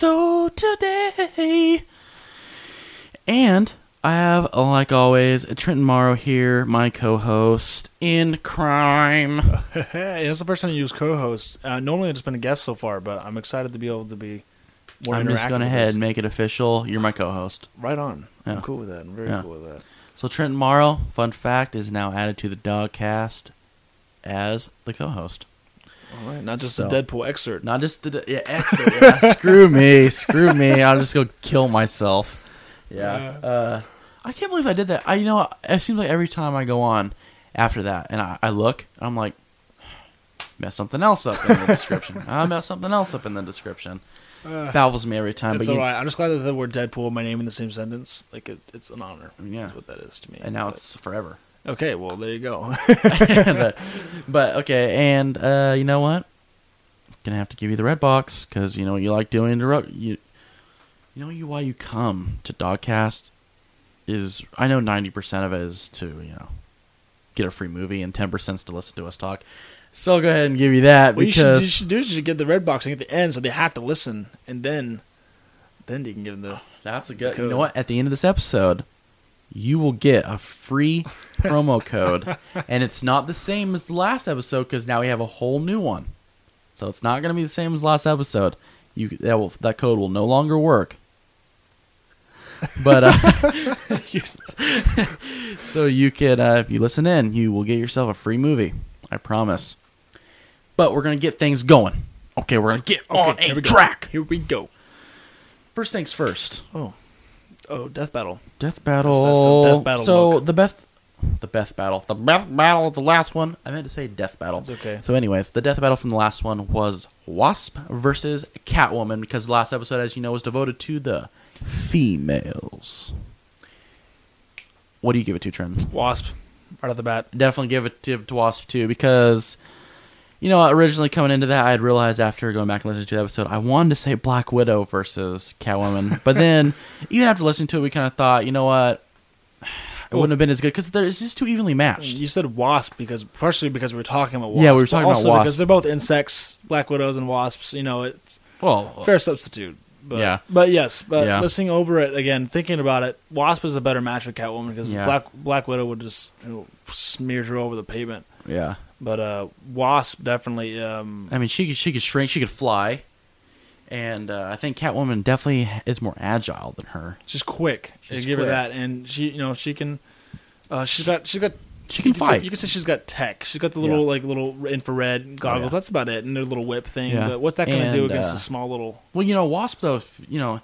is a new episode today. And I have, like always, Trenton Morrow here, my co host in crime. Hey, it's the first time you use co-host. Uh, normally, it's been a guest so far, but I'm excited to be able to be more I'm just going ahead and make it official. You're my co host. Right on. Yeah. I'm cool with that. I'm very Yeah. cool with that. So Trenton Morrow, fun fact, is now added to the Dogcast as the co host. All right, not just So- a Deadpool excerpt. Not just the yeah, exit. Yeah, screw me, screw me. I'll just go kill myself. Yeah. Uh, I can't believe I did that. I you know it seems like every time I go on after that and I, I look, I'm like, mess something else up in the description. I mess something else up in the description. Baffles me every time. It's but alright. I'm just glad that the word Deadpool and my name in the same sentence. Like it, it's an honor. Yeah. That's what that is to me. and now But- it's forever. Okay. Well, there you go. but, but okay, and uh, you know what? Gonna have to give you the Redbox because you know what you like doing. Interrupt you. You know you why you come to Dogcast is I know ninety percent of it is to you know get a free movie and ten percent to listen to us talk. So I'll go ahead and give you that what you should, because you should do is you should get the Redbox at the end, so they have to listen, and then, then you can give them the. that's a good. You know what? At the end of this episode, you will get a free promo code, and it's not the same as the last episode because now we have a whole new one. So it's not going to be the same as last episode. You that will that code will no longer work. But uh, so you can uh, if you listen in, you will get yourself a free movie. I promise. But we're gonna get things going. Okay, we're gonna get on a track. Here we go. First things first. Oh, oh, Death Battle. Death battle. That's- that's the death battle So look. the Beth, the Beth battle, the Beth battle, the last one. I meant to say death battle. It's okay. So, anyways, the death battle from the last one was Wasp versus Catwoman because the last episode, as you know, was devoted to the females. What do you give it to, Trent? Wasp, right off the bat. Definitely give it to, to Wasp too because. You know, originally coming into that, I had realized after going back and listening to the episode, I wanted to say Black Widow versus Catwoman. But then, even after listening to it, we kind of thought, you know what? It Well- wouldn't have been as good because it's just too evenly matched. You said wasp because partially because we were talking about wasps. Yeah, we were talking about wasps. because they're both insects, black widows and wasps. You know, it's Well, fair substitute. But, Yeah. but yes, but Yeah. listening over it again, thinking about it, wasp is a better match for Catwoman because Yeah. black black widow would just you know, smear her over the pavement. yeah. But uh, wasp definitely. Um, I mean, she could she could shrink, she could fly, and uh, I think Catwoman definitely is more agile than her. she's quick. She's give quick. her that, and she you know she can. Uh, she's got she's got She can you fight. Say, you can say she's got tech. She's got the little Yeah. like little infrared goggles. yeah. That's about it, and their little whip thing. Yeah. But what's that going to do against uh, a small little? Well, you know, Wasp though, you know,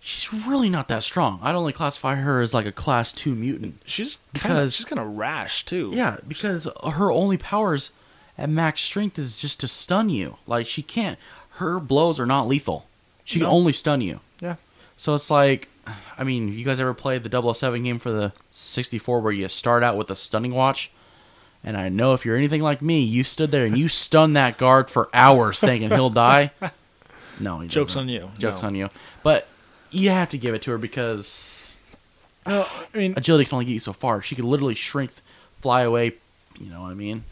she's really not that strong. I'd only classify her as like a class two mutant. She's because- of she's kind of rash too. Yeah, because her only powers at max strength is just to stun you. Like she can't. Her blows are not lethal. She can only stun you. Yeah. So it's like, I mean, you guys ever played the 007 game for the 64 where you start out with a stunning watch? And I know if you're anything like me, you stood there and you stunned that guard for hours thinking he'll die. No, he Jokes doesn't. on you. Jokes No. on you. But you have to give it to her because I mean, agility can only get you so far. She could literally shrink, fly away. You know what I mean?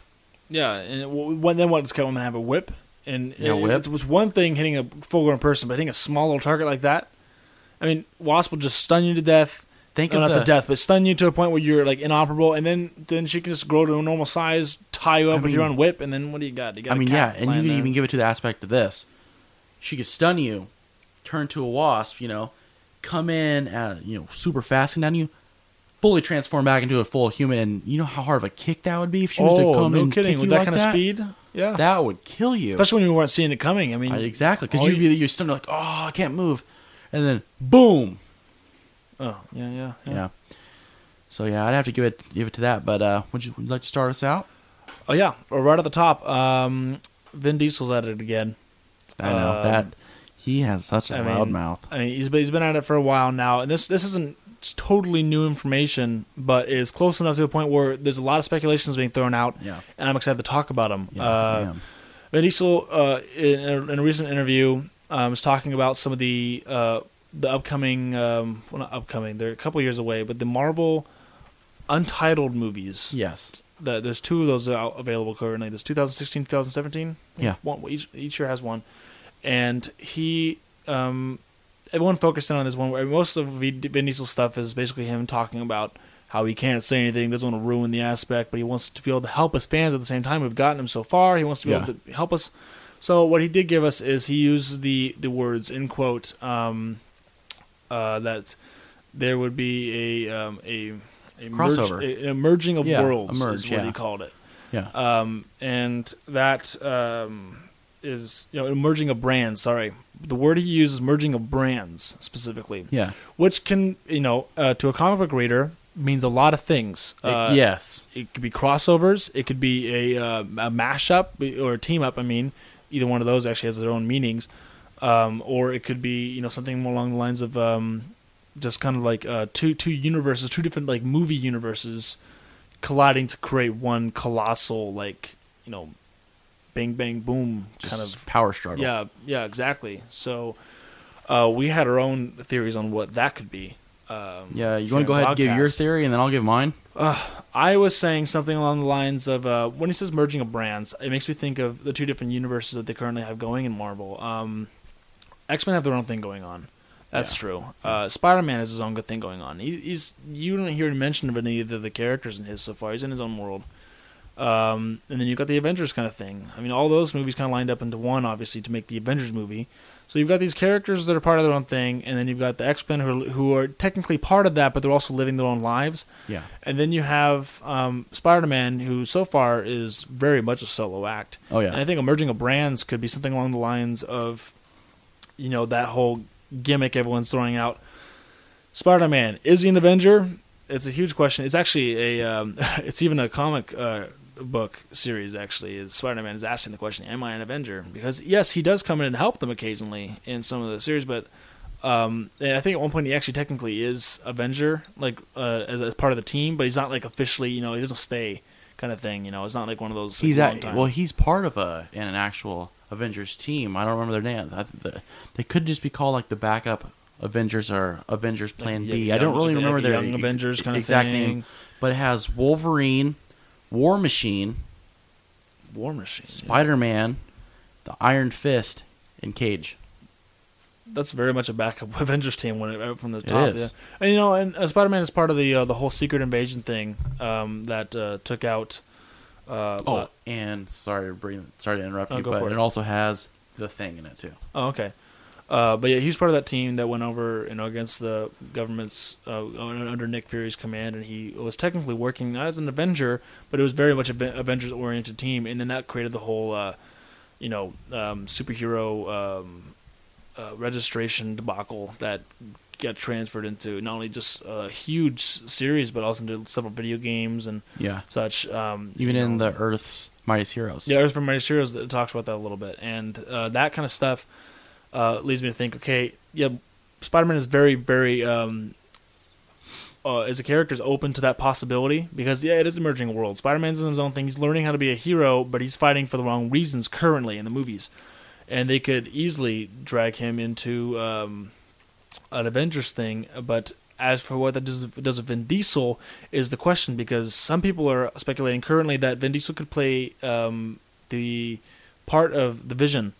yeah. And when then what does Catwoman have a whip? And Yeah, it, whip. it was one thing hitting a full-grown person, but hitting a small little target like that. I mean, Wasp will just stun you to death. Think No, not the to death, but stun you to a point where you're like inoperable, and then then she can just grow to a normal size, tie you up I with your own whip, and then what do you got? You got I mean, yeah, and you can even give it to the aspect of this. She could stun you, turn to a wasp, you know, come in, uh, you know, super fast and down you, fully transform back into a full human. And you know how hard of a kick that would be if she was to Oh, come no and kidding! kick With you that like kind of speed, yeah. That would kill you. Especially when you weren't seeing it coming. I mean, Uh, exactly, because you'd be you're stunned like, oh, I can't move, and then boom, oh yeah, yeah, yeah. yeah. So yeah, I'd have to give it give it to that. But uh, would you would you like to start us out? Oh yeah, right at the top, um, Vin Diesel's at it again. I know Um, that he has such a I loud mean, mouth. I mean, he's been, he's been at it for a while now, and this this isn't it's totally new information, but is close enough to the point where there's a lot of speculations being thrown out, Yeah, and I'm excited to talk about them. yeah, uh. Vin Diesel, uh, in, in, a, in a recent interview, um, was talking about some of the uh, the upcoming, um, well, not upcoming, they're a couple years away, but the Marvel Untitled movies. Yes. that there's two of those out available currently. There's 2016, 2017. Yeah. one each each year has one, and he um, everyone focused in on this one. Where most of Vin Diesel's stuff is basically him talking about how he can't say anything, doesn't want to ruin the aspect, but he wants to be able to help his fans at the same time. We've gotten him so far. He wants to be Yeah. able to help us. So what he did give us is he used the the words in quote um, uh, that there would be a um, a a merge, Crossover. a, a merging of Yeah, worlds merge, is what yeah. he called it. Yeah. Um, and that um, is you know merging of brands. Sorry, the word he uses merging of brands specifically, Yeah. which can you know uh, to a comic book reader means a lot of things. Uh, yes. it could be crossovers. It could be a, uh, a mashup or a team up. I mean, either one of those actually has their own meanings. Um, or it could be you know something more along the lines of um, just kind of like uh, two two universes, two different like movie universes colliding to create one colossal like you know bang bang boom Just kind of power struggle. yeah yeah exactly. So uh, we had our own theories on what that could be. Um, Yeah. You want to go ahead and give your theory, and then I'll give mine. I was saying something along the lines of uh, when he says merging of brands, it makes me think of the two different universes that they currently have going in Marvel. Um, X Men have their own thing going on. That's Yeah. true. Uh, Spider Man has his own good thing going on. He, he's you don't hear any mention of any of the characters in his so far. He's in his own world. Um, and then you've got the Avengers kind of thing. I mean, all those movies kind of lined up into one, obviously, to make the Avengers movie. So you've got these characters that are part of their own thing, and then you've got the X Men who, are- who are technically part of that, but they're also living their own lives. Yeah. And then you have um, Spider Man, who so far is very much a solo act. Oh yeah. And I think emerging of brands could be something along the lines of, you know, that whole gimmick everyone's throwing out. Spider Man is he an Avenger? It's a huge question. It's actually a, um, it's even a comic uh, book series. Actually, Spider Man is asking the question, "Am I an Avenger?" Because yes, he does come in and help them occasionally in some of the series, but um, and I think at one point he actually technically is Avenger, like uh, as, as part of the team, but he's not like officially. You know, he doesn't stay, kind of thing. You know, it's not like one of those. He's like, at long-time- well, he's part of a in an actual Avengers team. I don't remember their name. I, the, they could just be called like the backup Avengers or Avengers Plan Like, B. yeah, I don't really remember their Young Avengers kind of exact thing. name, but it has Wolverine, War Machine, War Machine. Spider Man, the Iron Fist, and Cage. That's very much a backup Avengers team when it, from the top. is. Yeah. And you know, and uh, Spider Man is part of the uh, the whole Secret Invasion thing um, that uh, took out. Uh, Oh, uh, and sorry to bring, sorry to interrupt Oh, you, go but for it. it. also has the thing in it too. oh, okay. Uh, but yeah, he was part of that team that went over, you know, against the government's uh, under Nick Fury's command, and he was technically working not as an Avenger, but it was very much a Avengers-oriented team, and then that created the whole, uh, you know, um, superhero um, uh, registration debacle that got transferred into not only just a huge series, but also into several video games and Yeah, such. Um, even you in the Earth's Mightiest Heroes. Yeah, Earth from Mighty Heroes that talks about that a little bit, and uh, that kind of stuff uh, leads me to think, okay, yeah, Spider-Man is very, very um, uh, as a character is open to that possibility because yeah, it is emerging world. Spider-Man's in his own thing. He's learning how to be a hero, but he's fighting for the wrong reasons currently in the movies, and they could easily drag him into um, an Avengers thing, but. As for what that does, does Vin Diesel is the question because some people are speculating currently that Vin Diesel could play um, the part of the Vision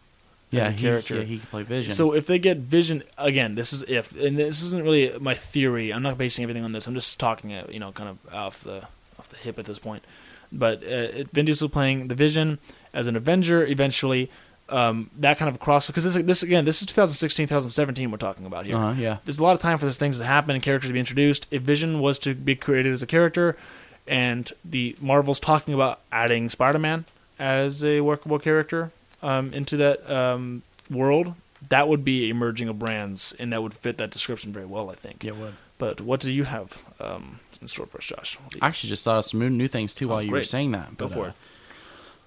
yeah, a he, character. yeah, he can play Vision. So if they get Vision again, this is if, and this isn't really my theory. I'm not basing everything on this. I'm just talking, you know, kind of off the off the hip at this point. But uh, Vin Diesel playing the Vision as an Avenger eventually. Um, that kind of cross because this this again this is 2016 2017 we're talking about here uh-huh, yeah, there's a lot of time for those things to happen and characters to be introduced. If Vision was to be created as a character, and the Marvel's talking about adding Spider-Man as a workable character um, into that um, world, that would be a merging of brands, and that would fit that description very well, I think. yeah, would. But what do you have um, in store for us, Josh? You- I actually just thought of some new, new things too Oh, while you were saying that. Go for uh, it.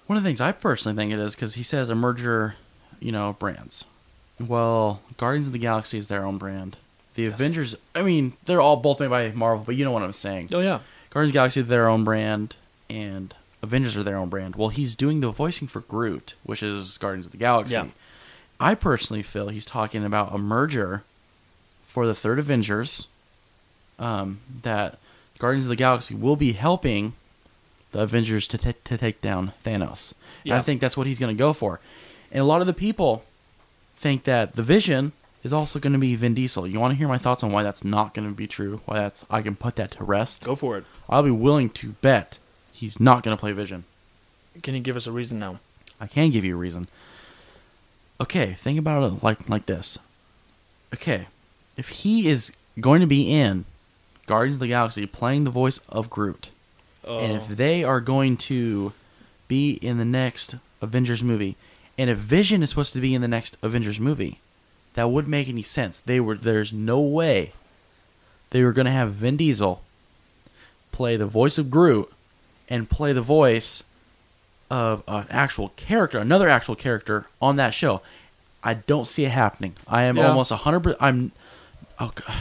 One of the things I personally think it is because he says a merger, you know, brands. Well, Guardians of the Galaxy is their own brand. The Yes. Avengers, I mean, they're all both made by Marvel, but you know what I'm saying. Oh yeah, Guardians of the Galaxy is their own brand, and Avengers are their own brand. Well, he's doing the voicing for Groot, which is Guardians of the Galaxy. Yeah. I personally feel he's talking about a merger for the third Avengers. Um, that Guardians of the Galaxy will be helping the Avengers to ta to take down Thanos. And I think that's what he's going to go for. And a lot of the people think that the Vision is also going to be Vin Diesel. You want to hear my thoughts on why that's not going to be true? Why that's I can put that to rest? Go for it. I'll be willing to bet he's not going to play Vision. Can you give us a reason now? I can give you a reason. Okay, think about it like like this. Okay, if he is going to be in Guardians of the Galaxy playing the voice of Groot, and if Oh. they are going to be in the next Avengers movie, and if Vision is supposed to be in the next Avengers movie, that wouldn't make any sense. They were there's no way they were going to have Vin Diesel play the voice of Groot and play the voice of an actual character, another actual character on that show. I don't see it happening. I am Yeah. almost 100%. I'm oh, God.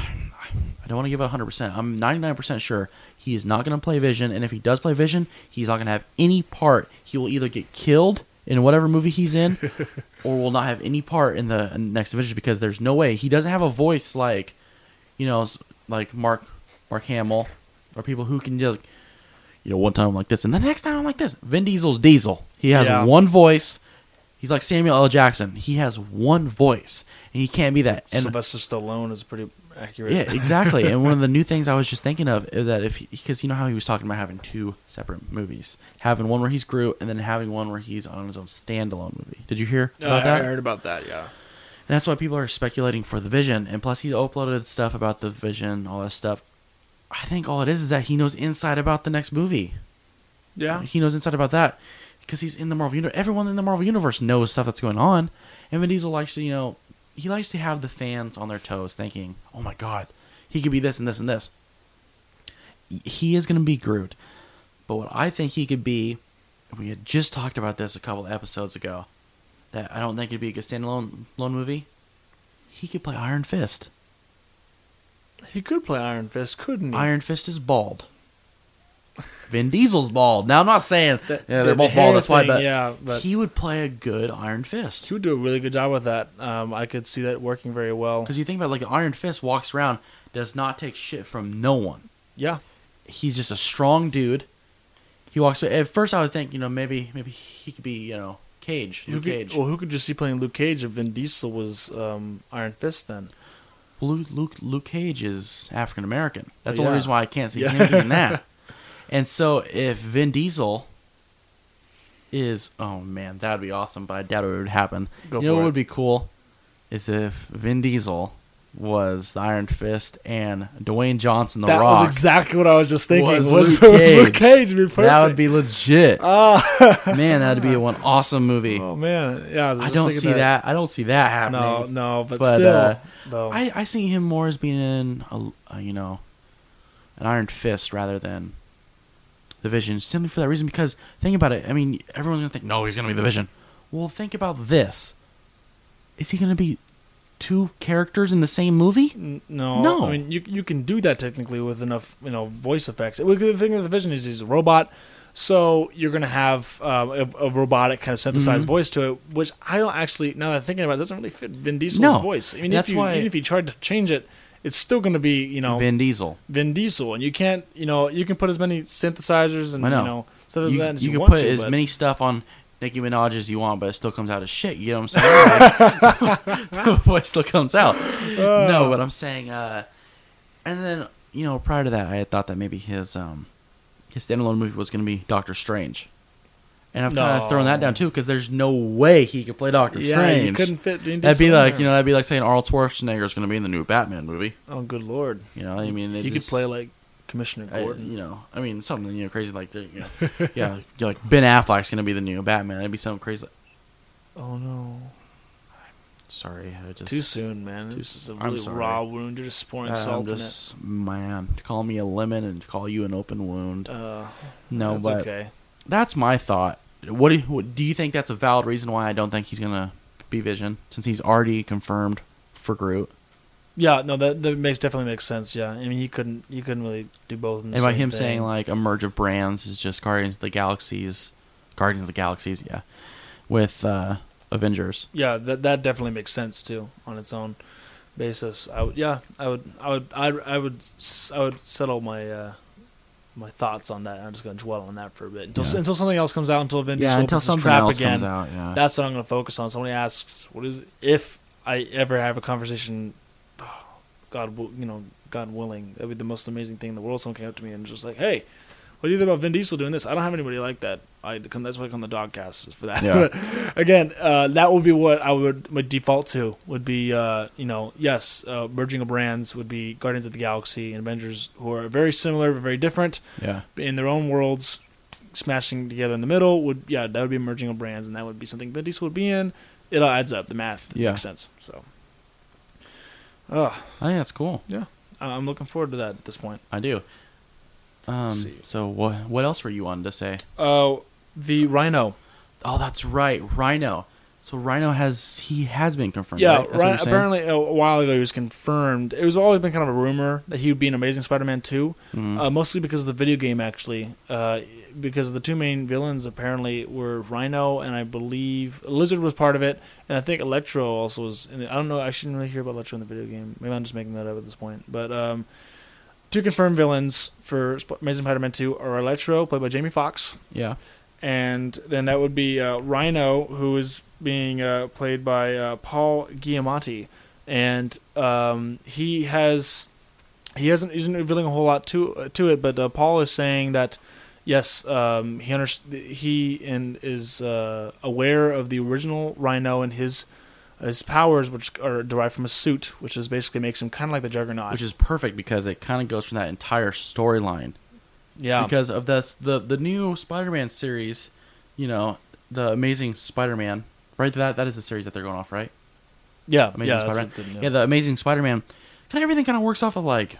I don't want to give it 100%. I'm 99% sure he is not going to play Vision and if he does play Vision, he's not going to have any part. He will either get killed in whatever movie he's in or will not have any part in the next Avengers because there's no way he doesn't have a voice like you know like Mark Mark Hamill or people who can just you know one time I'm like this and the next time I'm like this. Vin Diesel's Diesel. He has Yeah. one voice. He's like Samuel L. Jackson. He has one voice and he can't be that. And Sylvester Stallone is pretty accurate. yeah, exactly. and one of the new things I was just thinking of is that if because you know how he was talking about having two separate movies, having one where he's Groot and then having one where he's on his own standalone movie. Did you hear Uh, about I that? heard about that. Yeah. And that's why people are speculating for the Vision. And plus, he uploaded stuff about the Vision, all that stuff. I think all it is is that he knows inside about the next movie. Yeah. He knows inside about that because he's in the Marvel universe. Everyone in the Marvel universe knows stuff that's going on. And Vin Diesel likes to, you know, he likes to have the fans on their toes, thinking, "Oh my God, he could be this and this and this." He is going to be Groot, but what I think he could be, we had just talked about this a couple episodes ago. That I don't think it'd be a good standalone lone movie. He could play Iron Fist. He could play Iron Fist, couldn't he? Iron Fist is bald. Vin Diesel's bald. Now I'm not saying That- yeah, they're the both bald. That's why, but, yeah, but- he would play a good Iron Fist. He would do a really good job with that. Um, I could see that working very well. Because you think about like Iron Fist walks around, does not take shit from no one. Yeah. He's just a strong dude. He walks. At first, I would think you know maybe maybe he could be you know Cage, Who Luke could, Cage. well, who could you see playing Luke Cage if Vin Diesel was um, Iron Fist then? Luke, Luke Luke Cage is African American. That's the Yeah. only reason why I can't see Yeah. him doing that. And so if Vin Diesel is oh man, that'd be awesome, but I doubt it would happen. Go you know what it. would be cool is if Vin Diesel was the Iron Fist and Dwayne Johnson the that Rock. was exactly what I was just thinking. Was Was, Luke was Luke Cage. Cage would be that would be legit. Ah, Man, that'd be one awesome movie. oh man, yeah. was I don't see that. I don't see that happening. No, no, but, But, still, uh. I, I see him more as being in a, a, you know an Iron Fist rather than the Vision, simply for that reason. Because think about it. I mean, everyone's gonna think, no, he's gonna be the Vision. Well, think about this. Is he gonna be two characters in the same movie? No, No. I mean you you can do that technically with enough you know voice effects. Well, The thing with the Vision is he's a robot, so you're gonna have um, a, a robotic kind of synthesized Mhm. voice to it, which I don't actually now that I'm thinking about it doesn't really fit Vin Diesel's No. voice. I mean, That's if you why- even if you tried to change it, it's still gonna be you know Vin, Diesel. Vin Diesel. And you can't you know you can put as many synthesizers and know. you know stuff like You, that as you you, can put to, as but- many stuff on Nicki Minaj as you want, but it still comes out as shit. You know what I'm saying? the voice still comes out. no, but I'm saying, uh, and then you know, prior to that, I had thought that maybe his um, his standalone movie was going to be Doctor Strange, and I've kind of thrown that down too because there's no way he could play Doctor yeah, Strange. you couldn't fit. Vin That'd be like there. you know, that'd be like saying Arnold Schwarzenegger is going to be in the new Batman movie. oh good lord, You know, I mean, you could play like Commissioner I- Gordon. you know, I mean, something you know crazy like the, you know, yeah, like Ben Affleck's going to be the new Batman. It'd be something crazy. Oh no. sorry, I just Too soon, man. Too This is a I'm really raw wound. You're just pouring I'm salt just man. To call me a lemon and to call you an open wound. Uh, no, that's but okay. that's my thought. What do, you, what do you think? That's a valid reason why I don't think he's gonna be Vision, since he's already confirmed for Groot. Yeah, no, that that makes definitely makes sense. Yeah, I mean, he couldn't he couldn't really do both. In the And by him thing. saying like a merge of brands is just Guardians of the Galaxies, Guardians of the Galaxies, yeah, with uh, Avengers. yeah, that that definitely makes sense too on its own basis. I would, yeah, I would, I would, I, I would, I would settle my uh, my thoughts on that. I'm just gonna dwell on that for a bit until Yeah. until something else comes out. Until Vin yeah, until something trap else again. comes out. Yeah, That's what I'm gonna focus on. Somebody asks, "What is if I ever have a conversation?" God, you know, God willing, that'd be the most amazing thing in the world. Someone came up to me and just like, "Hey, what do you think about Vin Diesel doing this?" I don't have anybody like that. I come. That's why I come the Dogcast is for that. Yeah. Again, uh, that would be what I would my default to would be. Uh, you know, yes, uh, merging of brands would be Guardians of the Galaxy and Avengers, who are very similar but very different yeah, in their own worlds, smashing together in the middle would yeah that would be merging of brands, and that would be something Vin Diesel would be in. It all adds up. The math Yeah. makes sense. So, uh, I think that's cool. Yeah, I'm looking forward to that at this point. I do. Um, see. so what? What else were you wanting to say? Uh, the Rhino. Oh, that's right, Rhino. So Rhino has he has been confirmed. Yeah, right? Rhino, apparently a while ago he was confirmed. It was always been kind of a rumor that he would be in Amazing Spider-Man 2, Mhm. uh, mostly because of the video game actually. Uh, because the two main villains apparently were Rhino and I believe Lizard was part of it, and I think Electro also was. I don't know. I shouldn't really hear about Electro in the video game. Maybe I'm just making that up at this point. But um, two confirmed villains for Sp- Amazing Spider-Man 2 are Electro, played by Jamie Foxx, yeah, and then that would be uh, Rhino, who is being uh, played by uh, Paul Giamatti, and um, he has he hasn't isn't revealing a whole lot to uh, to it, but uh, Paul is saying that yes, um, he under, he and is uh, aware of the original Rhino and his his powers, which are derived from a suit, which is basically makes him kind of like the Juggernaut. which is perfect because it kind of goes from that entire storyline. Yeah, Because of this, the the new Spider-Man series, you know, the Amazing Spider-Man, right? That that is the series that they're going off, right? yeah, Amazing yeah, Spider-Man. the- Yeah, the Amazing Spider-Man. Kind of everything kind of works off of like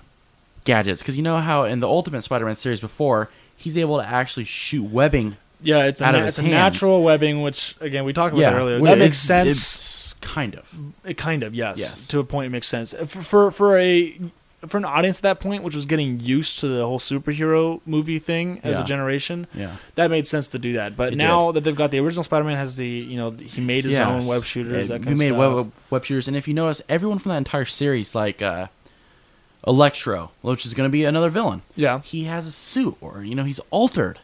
gadgets because you know how in the Ultimate Spider-Man series before he's able to actually shoot webbing. Yeah, it's a, of na- his it's a natural webbing, which again we talked about yeah, earlier. That makes sense. It's kind of. It kind of yes, Yes. to a point it makes sense for, for for a for an audience at that point, which was getting used to the whole superhero movie thing as Yeah. a generation. Yeah. That made sense to do that, but It now that they've got the original Spider-Man has the you know he made his Yes. own web shooters. Yeah, that we kind made of stuff. web, web shooters, and if you notice, everyone from that entire series, like uh, Electro, which is going to be another villain, yeah, he has a suit, or you know, he's altered.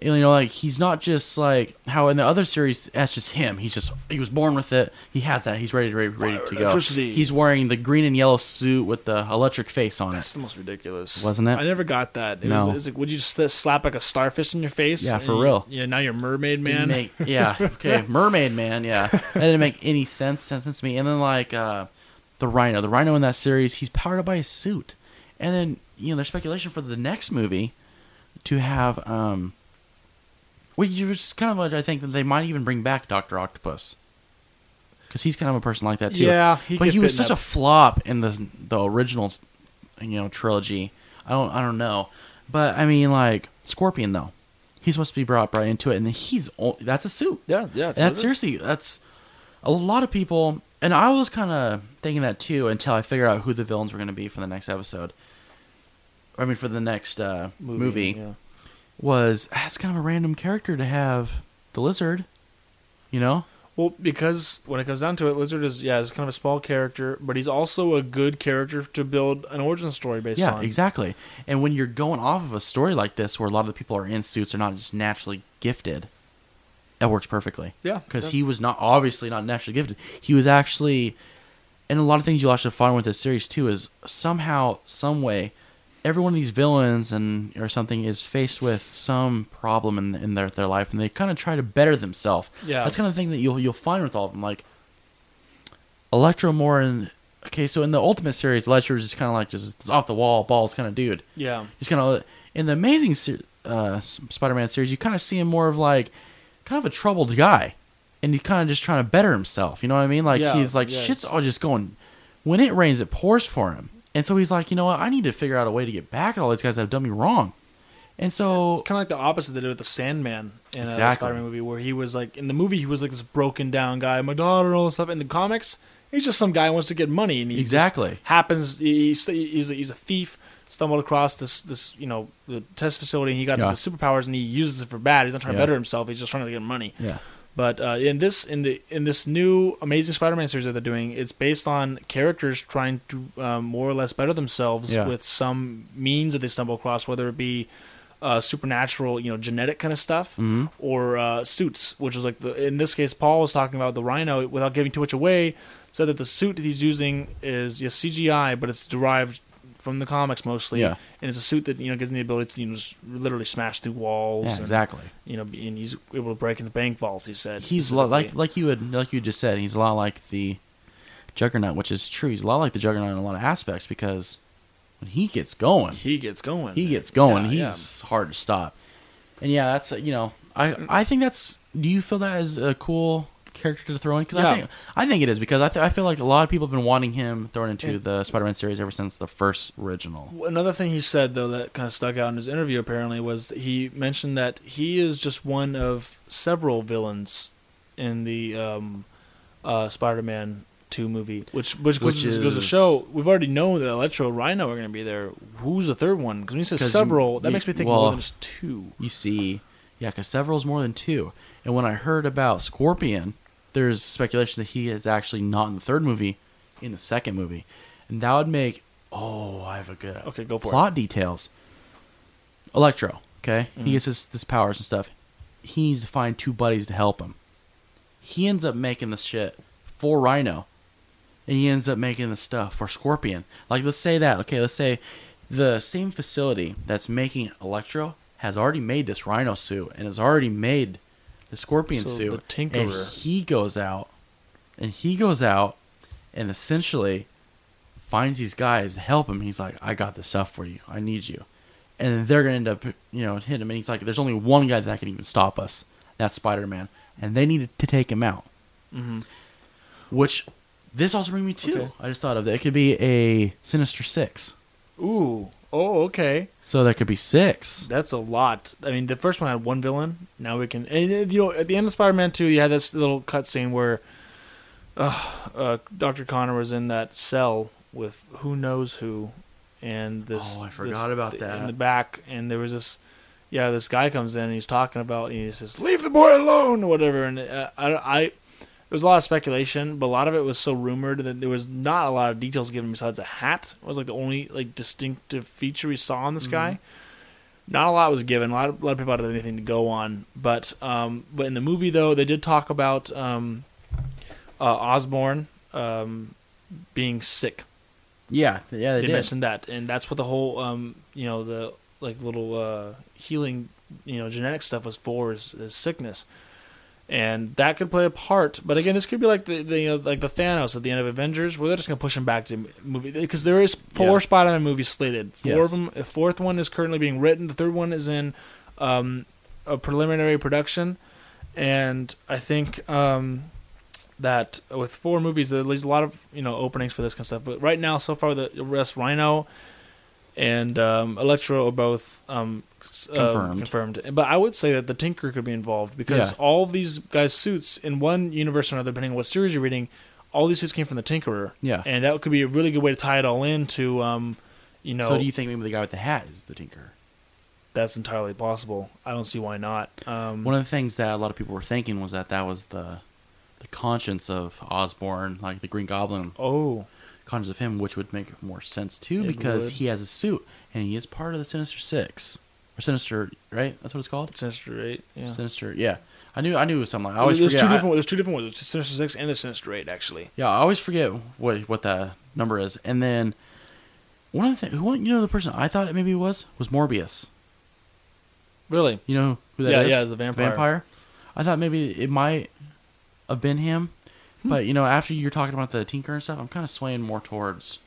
And, you know, like he's not just like how in the other series that's just him. He's just he was born with it. He has that. He's ready, ready, ready to go. Electricity. He's wearing the green and yellow suit with the electric face on it. That's the most ridiculous, Wasn't it? I never got that. It No. was, it's like, would you just slap like a starfish in your face? Yeah, and for you- real. Yeah, now you're mermaid man. make- yeah. Okay. Mermaid Man. Yeah. That didn't make any sense sense to me. And then like uh, the Rhino, the Rhino in that series, he's powered up by a suit. And then you know there's speculation for the next movie to have um. Which is kind of like I think that they might even bring back Doctor Octopus. Because he's kind of a person like that too. yeah, he but he was such a flop in the the original, you know, trilogy. I don't I don't know, but I mean like Scorpion though, he's supposed to be brought right into it, and he's o- that's a suit. yeah, yeah. And that's seriously that's a lot of people, and I was kind of thinking that too until I figured out who the villains were going to be for the next episode. I mean, for the next uh, movie, yeah. Was ah, that's kind of a random character to have the lizard. You know, Well, because when it comes down to it, Lizard is yeah, is kind of a small character, but he's also a good character to build an origin story based yeah, on. exactly. And when you're going off of a story like this, where a lot of the people are in suits, are not just naturally gifted, that works perfectly. Yeah, because yeah. he was not obviously not naturally gifted. He was actually, and a lot of things you'll actually find with this series too is somehow, some way, every one of these villains and or something is faced with some problem in in their their life, and they kind of try to better themselves. Yeah. that's kind of the thing that you'll you'll find with all of them. Like Electro more and okay, so in the Ultimate series, Electro's just kind of like just off the wall balls kind of dude. yeah, He's kind of in the Amazing se- uh, Spider-Man series. You kind of see him more of like kind of a troubled guy, and he's kind of just trying to better himself. You know what I mean? Like Yeah, he's like yes. shit's all just going. When it rains, it pours for him, and so he's like, you know what? I need to figure out a way to get back at all these guys that have done me wrong. And so it's kind of like the opposite they did with the Sandman in uh, a Spider-Man movie, where he was like in the movie he was like this broken down guy, my daughter, and all this stuff. In the comics, he's just some guy who wants to get money, and he Exactly. happens. He's he's a, he's a thief. Stumbled across this this you know the test facility. and He got Yeah. the superpowers and he uses it for bad. He's not trying Yeah. to better himself. He's just trying to get money. yeah, But uh, in this in the in this new Amazing Spider-Man series that they're doing, it's based on characters trying to um, more or less better themselves Yeah. with some means that they stumble across, whether it be uh, supernatural, you know, genetic kind of stuff, Mm-hmm. or uh, suits, which is like the in this case, Paul was talking about the Rhino without giving too much away. Said that the suit that he's using is yes CGI, but it's derived from the comics mostly, Yeah. and it's a suit that you know gives him the ability to you know just literally smash through walls. Yeah, and, exactly. You know, and he's able to break into bank vaults. He said He's lo- like like you had like you just said. He's a lot like the Juggernaut, which is true. He's a lot like the Juggernaut in a lot of aspects because when he gets going, he gets going. he gets going. Yeah, he's hard to stop. And yeah, that's you know, I I think that's. Do you feel that is a cool character to throw in? Because Yeah. I think I think it is because I th- I feel like a lot of people have been wanting him thrown into the Spider-Man series ever since the first original. Another thing he said though that kind of stuck out in his interview apparently was he mentioned that he is just one of several villains in the um, uh, Spider-Man Two movie, which which goes, Which to, goes to show we've already known that Electro, Rhino are going to be there. Who's the third one? Because when he says several, that makes me think well- more than just two. You see, yeah, because several is more than two. And when I heard about Scorpion, there's speculation that he is actually not in the third movie, in the second movie, and that would make oh, I have a good Okay, go for plot details. Electro, okay, Mhm. he gets his, his powers and stuff. He needs to find two buddies to help him. He ends up making the shit for Rhino, and he ends up making the stuff for Scorpion. Like, let's say that, okay, let's say the same facility that's making Electro has already made this Rhino suit and has already made the Scorpion So suit. the and he goes out, and he goes out, and essentially finds these guys to help him. He's like, I got this stuff for you. I need you. And they're gonna end up, you know, hitting him. And he's like, there's only one guy that can even stop us. That's Spider Man, and they needed to take him out. hmm Which this also brings me to. Okay. I just thought of that. It could be a Sinister Six. Ooh, oh, okay. So there could be six. That's a lot. I mean, the first one had one villain. Now we can, and uh, you know, at the end of Spider-Man Two, you had this little cutscene where uh, uh, Doctor Connor was in that cell with who knows who, and this. Oh, I forgot this- about that. in the back, and there was this. Yeah, this guy comes in and he's talking about. And he says, "Leave the boy alone," or whatever. And uh, I, I, there was a lot of speculation, but a lot of it was so rumored that there was not a lot of details given besides a hat. It was like the only like distinctive feature we saw in this guy not a lot was given. A lot of, a lot of people had anything to go on, but um, but in the movie though, they did talk about um, uh, Osborn um, being sick. Yeah, yeah, they, They did. mentioned that, and that's what the whole um, you know the like little uh, healing you know genetic stuff was for is, is sickness, and that could play a part. But again, this could be like the, the you know like the Thanos at the end of Avengers, where they're just gonna push him back to movie because there is four Yeah. Spider-Man movies slated. Four Yes. of them. The fourth one is currently being written. The third one is in um, a preliminary production, and I think. Um, that with four movies, there's a lot of you know openings for this kind of stuff. But right now, so far, the rest Rhino and um, Electro are both um, uh, Confirmed. confirmed. But I would say that the Tinker could be involved because Yeah. all these guys' suits in one universe or another, depending on what series you're reading, all these suits came from the Tinkerer. Yeah. and that could be a really good way to tie it all into. Um, you know, so do you think maybe the guy with the hat is the Tinker? that's entirely possible. I don't see why not. Um, One of the things that a lot of people were thinking was that that was the the conscience of Osborn, like the Green Goblin oh, conscience of him, which would make more sense too It because would. he has a suit and he is part of the Sinister Six or Sinister, right? That's what it's called. Sinister Eight. Yeah. Sinister, yeah. I knew I knew it was something. Like, I always there's forget. two I- different. There's two different ones. There's Sinister Six and the Sinister Eight, actually. yeah, I always forget what what that number is. And then one of the things, who you know the person I thought it maybe was was Morbius. Really? You know who that Yeah, is? yeah, the vampire. I thought maybe it might have been him, Hmm. but you know, after you're talking about the Tinker and stuff, I'm kind of swaying more towards.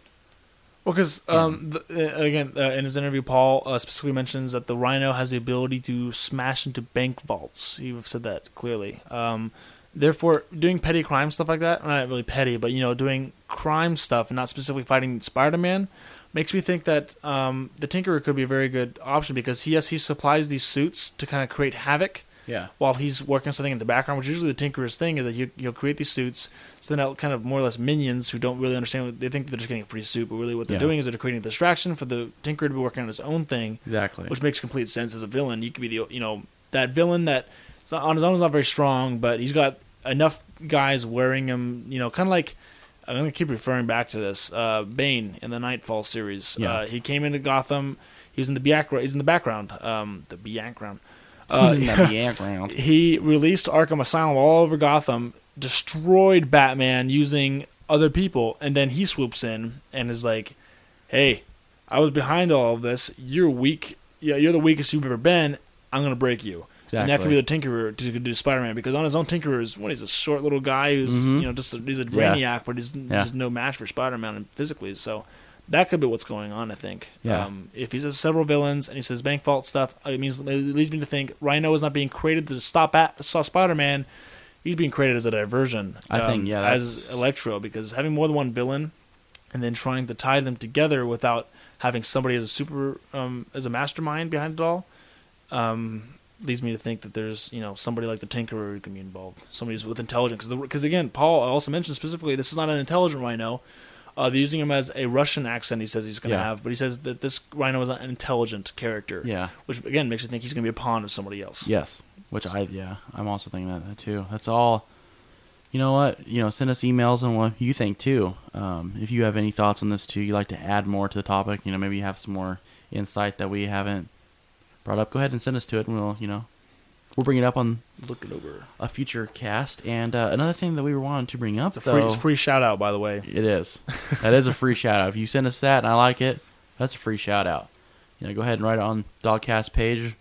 Well, because um, the, uh, again, uh, in his interview, Paul uh, specifically mentions that the Rhino has the ability to smash into bank vaults. You've said that clearly. Um, therefore, doing petty crime stuff like that, not really petty, but you know, doing crime stuff and not specifically fighting Spider-Man, makes me think that um, the Tinkerer could be a very good option because he yes he supplies these suits to kind of create havoc Yeah, while he's working on something in the background, which usually the Tinkerer's thing is that you, you'll create these suits, so then out kind of more or less minions who don't really understand what they think they're just getting a free suit, but really what they're Yeah. doing is they're creating a distraction for the Tinkerer to be working on his own thing, exactly. which makes complete sense as a villain. You could be the you know that villain that not- on his own is not very strong, but he's got enough guys wearing him, you know, kind of like. I'm gonna keep referring back to this. Uh, Bane in the Knightfall series. Yeah. Uh, he came into Gotham. He was in the background. He's in the background. Um, the background. Uh, he released Arkham Asylum all over Gotham, destroyed Batman using other people, and then he swoops in and is like, "Hey, I was behind all of this. You're weak. Yeah, you're the weakest you've ever been. I'm gonna break you." And that could be the Tinkerer to do Spider-Man because on his own, Tinkerer is what he's a short little guy who's Mhm. you know just a, he's a Yeah. brainiac, but he's Yeah. just no match for Spider-Man physically. So that could be what's going on. I think. Yeah. Um, if he says several villains and he says bank vault stuff, it means it leads me to think Rhino is not being created to stop at stop Spider-Man. He's being created as a diversion. I think, um, yeah, as Electro because having more than one villain and then trying to tie them together without having somebody as a super um, as a mastermind behind it all um, leads me to think that there's you know somebody like the Tinkerer who can be involved, somebody who's with intelligence. Because again, Paul also mentioned specifically this is not an intelligent Rhino. Uh, they're using him as a Russian accent. He says he's going to Yeah. have, but he says that this Rhino is an intelligent character. Yeah. which again makes me think he's going to be a pawn of somebody else. Yes. Which I yeah, I'm also thinking that, that too. That's all. You know what? You know, send us emails on what you think too. Um, if you have any thoughts on this too, you like to add more to the topic. You know, maybe you have some more insight that we haven't brought up. Go ahead and send us to it, and we'll you know we'll bring it up on Look it over. a future cast. And uh, another thing that we were wanting to bring up It's a free, though, it's a free shout out, by the way. it is that is a free shout out. If you send us that and I like it, that's a free shout out. You know, go ahead and write it on Dogcast page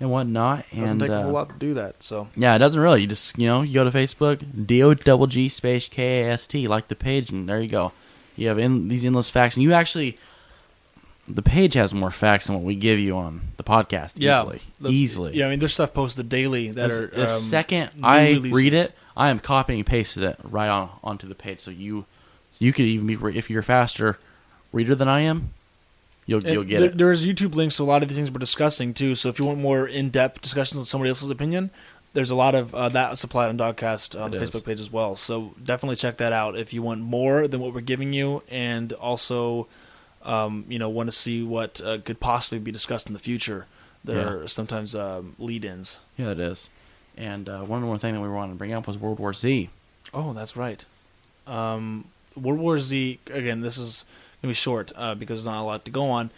and whatnot. And Doesn't take a uh, whole lot to do that. So Yeah, it doesn't really. You just you know you go to Facebook, D O double G space K A S T, like the page, and there you go. You have in these endless facts, and you actually the page has more facts than what we give you on the podcast. Easily, the- easily. Yeah, I mean, there's stuff posted daily that As- are. the um, second I releases. read it, I am copying and pasting it right on onto the page. So you you could even be if you're a faster reader than I am, you'll And you'll get there, it. There's YouTube links to a lot of these things we're discussing too. So if you want more in-depth discussions on somebody else's opinion, there's a lot of uh, that supplied on Dogcast on It the is. Facebook page as well. So definitely check that out if you want more than what we're giving you, and also, um, you know, want to see what uh, could possibly be discussed in the future. There Yeah. are sometimes um, lead-ins. Yeah, it is. And uh, one more thing that we wanted to bring up was World War Z. Oh, that's right. Um, World War Z. Again, this is gonna be short uh, because there's not a lot to go on.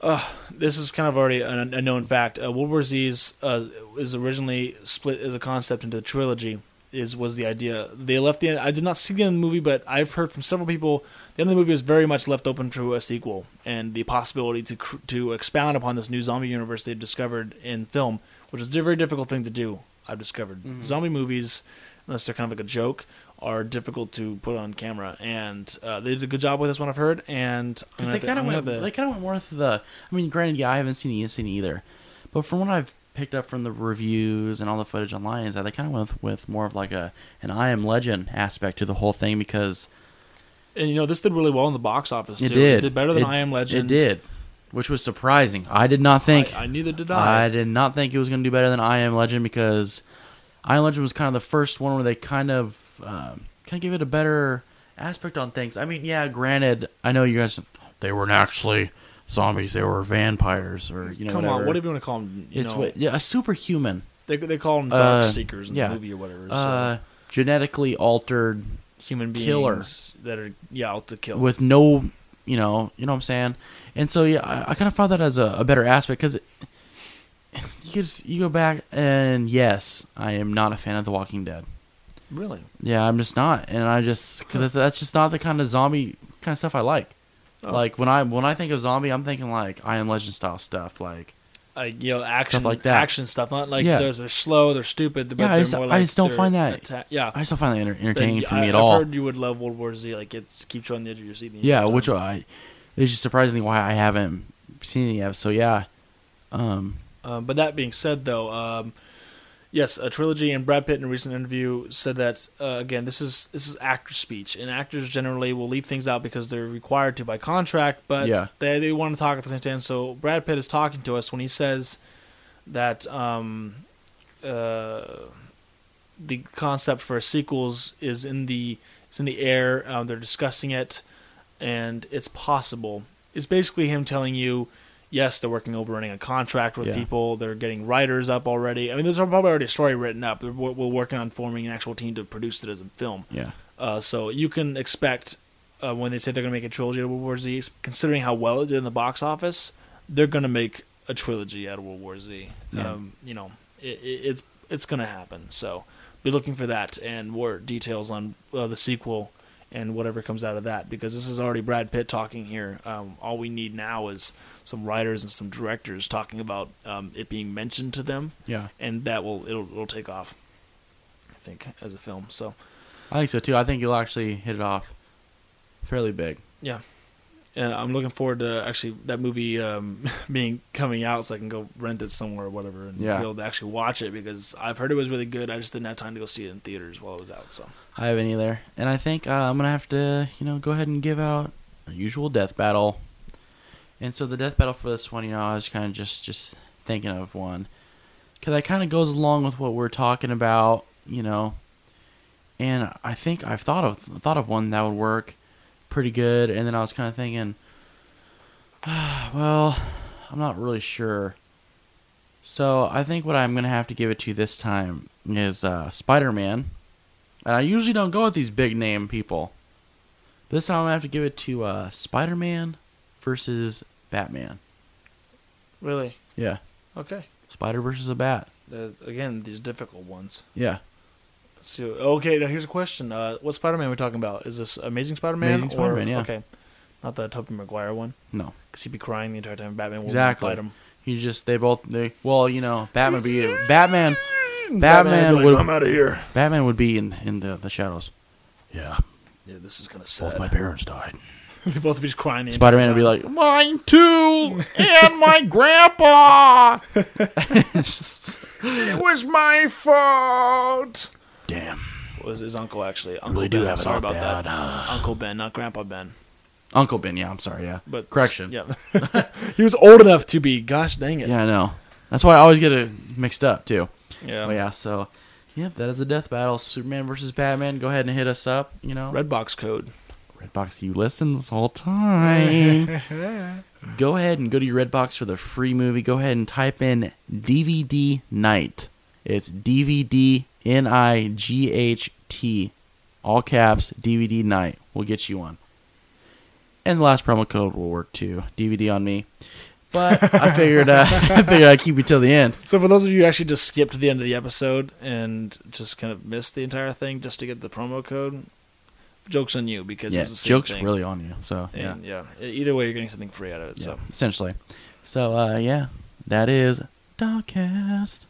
Uh, this is kind of already a, a known fact. Uh, World War Z is, uh, is originally split as a concept into a trilogy. Is was the idea? They left the. I did not see the end of the movie, but I've heard from several people the end of the movie was very much left open to a sequel and the possibility to cr- to expound upon this new zombie universe they've discovered in film, which is a very difficult thing to do. I've discovered zombie movies, unless they're kind of like a joke, are difficult to put on camera, and uh, they did a good job with this one. I've heard, and Because they kind of went, to- they kind of went more with the. I mean, granted, yeah, I haven't seen it, seen either, but from what I've picked up from the reviews and all the footage online, is that they kind of went with, with more of like a an I Am Legend aspect to the whole thing because and you know this did really well in the box office it too. did. It did better than It- I Am Legend. It did, which was surprising. I did not think. I, I neither did I I. did not think it was going to do better than I Am Legend because I Am Legend was kind of the first one where they kind of um, kind of give it a better aspect on things. I mean, yeah, granted, I know you guys they weren't actually zombies; they were vampires, or you know, Come whatever. on, whatever you want to call them. You it's know, what, yeah, a superhuman, they they call them uh, dark seekers in yeah. the movie or whatever. So uh, genetically altered human beings killer. that are yeah out to kill. with no, you know, you know what I'm saying. And so yeah, I, I kind of found that as a, a better aspect because you could, you go back and yes, I am not a fan of The Walking Dead. really, Yeah, I'm just not, and I just because that's, that's just not the kind of zombie kind of stuff I like. Oh. Like when I when I think of zombie, I'm thinking like I Am Legend style stuff. Like like you know action like that. action stuff. Not like Yeah. they're, they're slow, they're stupid, but Yeah, I they're just- more I just don't find that- atta- yeah. I just don't find that enter- entertaining Then for me I- at I've all. heard you would love World War Z. Like it keeps you on the edge of your seat. yeah, which. I it's just surprisingly why I haven't seen it yet. So yeah, um, Um, but that being said, though, um, yes, a trilogy. And Brad Pitt in a recent interview said that uh, again, this is this is actor speech, and actors generally will leave things out because they're required to by contract, but Yeah. they they want to talk at the same time. So Brad Pitt is talking to us when he says that um, uh, the concept for sequels is in the is in the air. Um, they're discussing it, and it's possible. It's basically him telling you yes, they're working over running a contract with Yeah. people. They're getting writers up already. I mean, there's probably already a story written up. We're we're working on forming an actual team to produce it as a film. yeah, Uh, so you can expect uh, when they say they're going to make a trilogy of World War Z, considering how well it did in the box office, they're gonna make a trilogy out of World War Z. Yeah. Um, you know, it, it, it's it's gonna happen. So be looking for that and more details on uh, the sequel and whatever comes out of that because this is already Brad Pitt talking here. Um, all we need now is some writers and some directors talking about um, it being mentioned to them, Yeah, and that will it'll, it'll take off. I think as a film. So I think so too. I think you'll actually hit it off fairly big. yeah, and I'm looking forward to actually that movie um, being coming out so I can go rent it somewhere or whatever and Yeah. be able to actually watch it because I've heard it was really good. I just didn't have time to go see it in theaters while it was out. So I haven't either, and I think uh, I'm gonna have to, you know, go ahead and give out a usual death battle. And so the death battle for this one, you know, I was kind of just just thinking of one because that kind of goes along with what we're talking about, you know. And I think I've thought of thought of one that would work pretty good, and then I was kind of thinking, well, I'm not really sure. So I think what I'm gonna have to give it to this time is uh, Spider-Man. And I usually don't go with these big name people. This time I'm gonna have to give it to uh, Spider Man versus Batman. really, Yeah, okay. Spider versus a bat. There's, again, these difficult ones. Yeah, see. Okay, now here's a question. Uh, what Spider-Man are we talking about? Is this Amazing Spider-Man? Amazing or- Spider-Man, yeah. Okay, not the Tobey Maguire one. no, Because he'd be crying the entire time. Batman will Exactly. fight him. he just they both they well you know Batman would be Batman Batman Batman would be like, I'm out of here. Batman would be in in the the shadows. Yeah, Yeah, this is gonna sad. Both my parents died. they both be just crying. The Spider Man would be like mine too, and my grandpa. just "It was my fault." Damn. Was his uncle actually? Uncle really ben. do have Sorry all about bad. that. Uncle Ben, not Grandpa Ben. Uncle Ben, yeah, I'm sorry, yeah. But Correction. Yeah, he was old enough to be. Gosh dang it. Yeah, I know. That's why I always get it mixed up too. Yeah. Oh yeah, so yep, that is a death battle. Superman versus Batman. Go ahead and hit us up. You know, Redbox code. Redbox, you listen this whole time. go ahead and go to your Redbox for the free movie. Go ahead and type in DVD Night. It's DVD N I G H T, all caps DVD Night. We'll get you one. And the last promo code will work too. DVD on me. But I figured uh, I figured I'd keep you till the end. So for those of you who actually just skipped to the end of the episode and just kind of missed the entire thing just to get the promo code, jokes on you because it Yeah, was the same jokes thing. really on you. So yeah. And yeah, e- either way, you're getting something free out of it. Yeah, So essentially. So uh, yeah, that is Dogcast.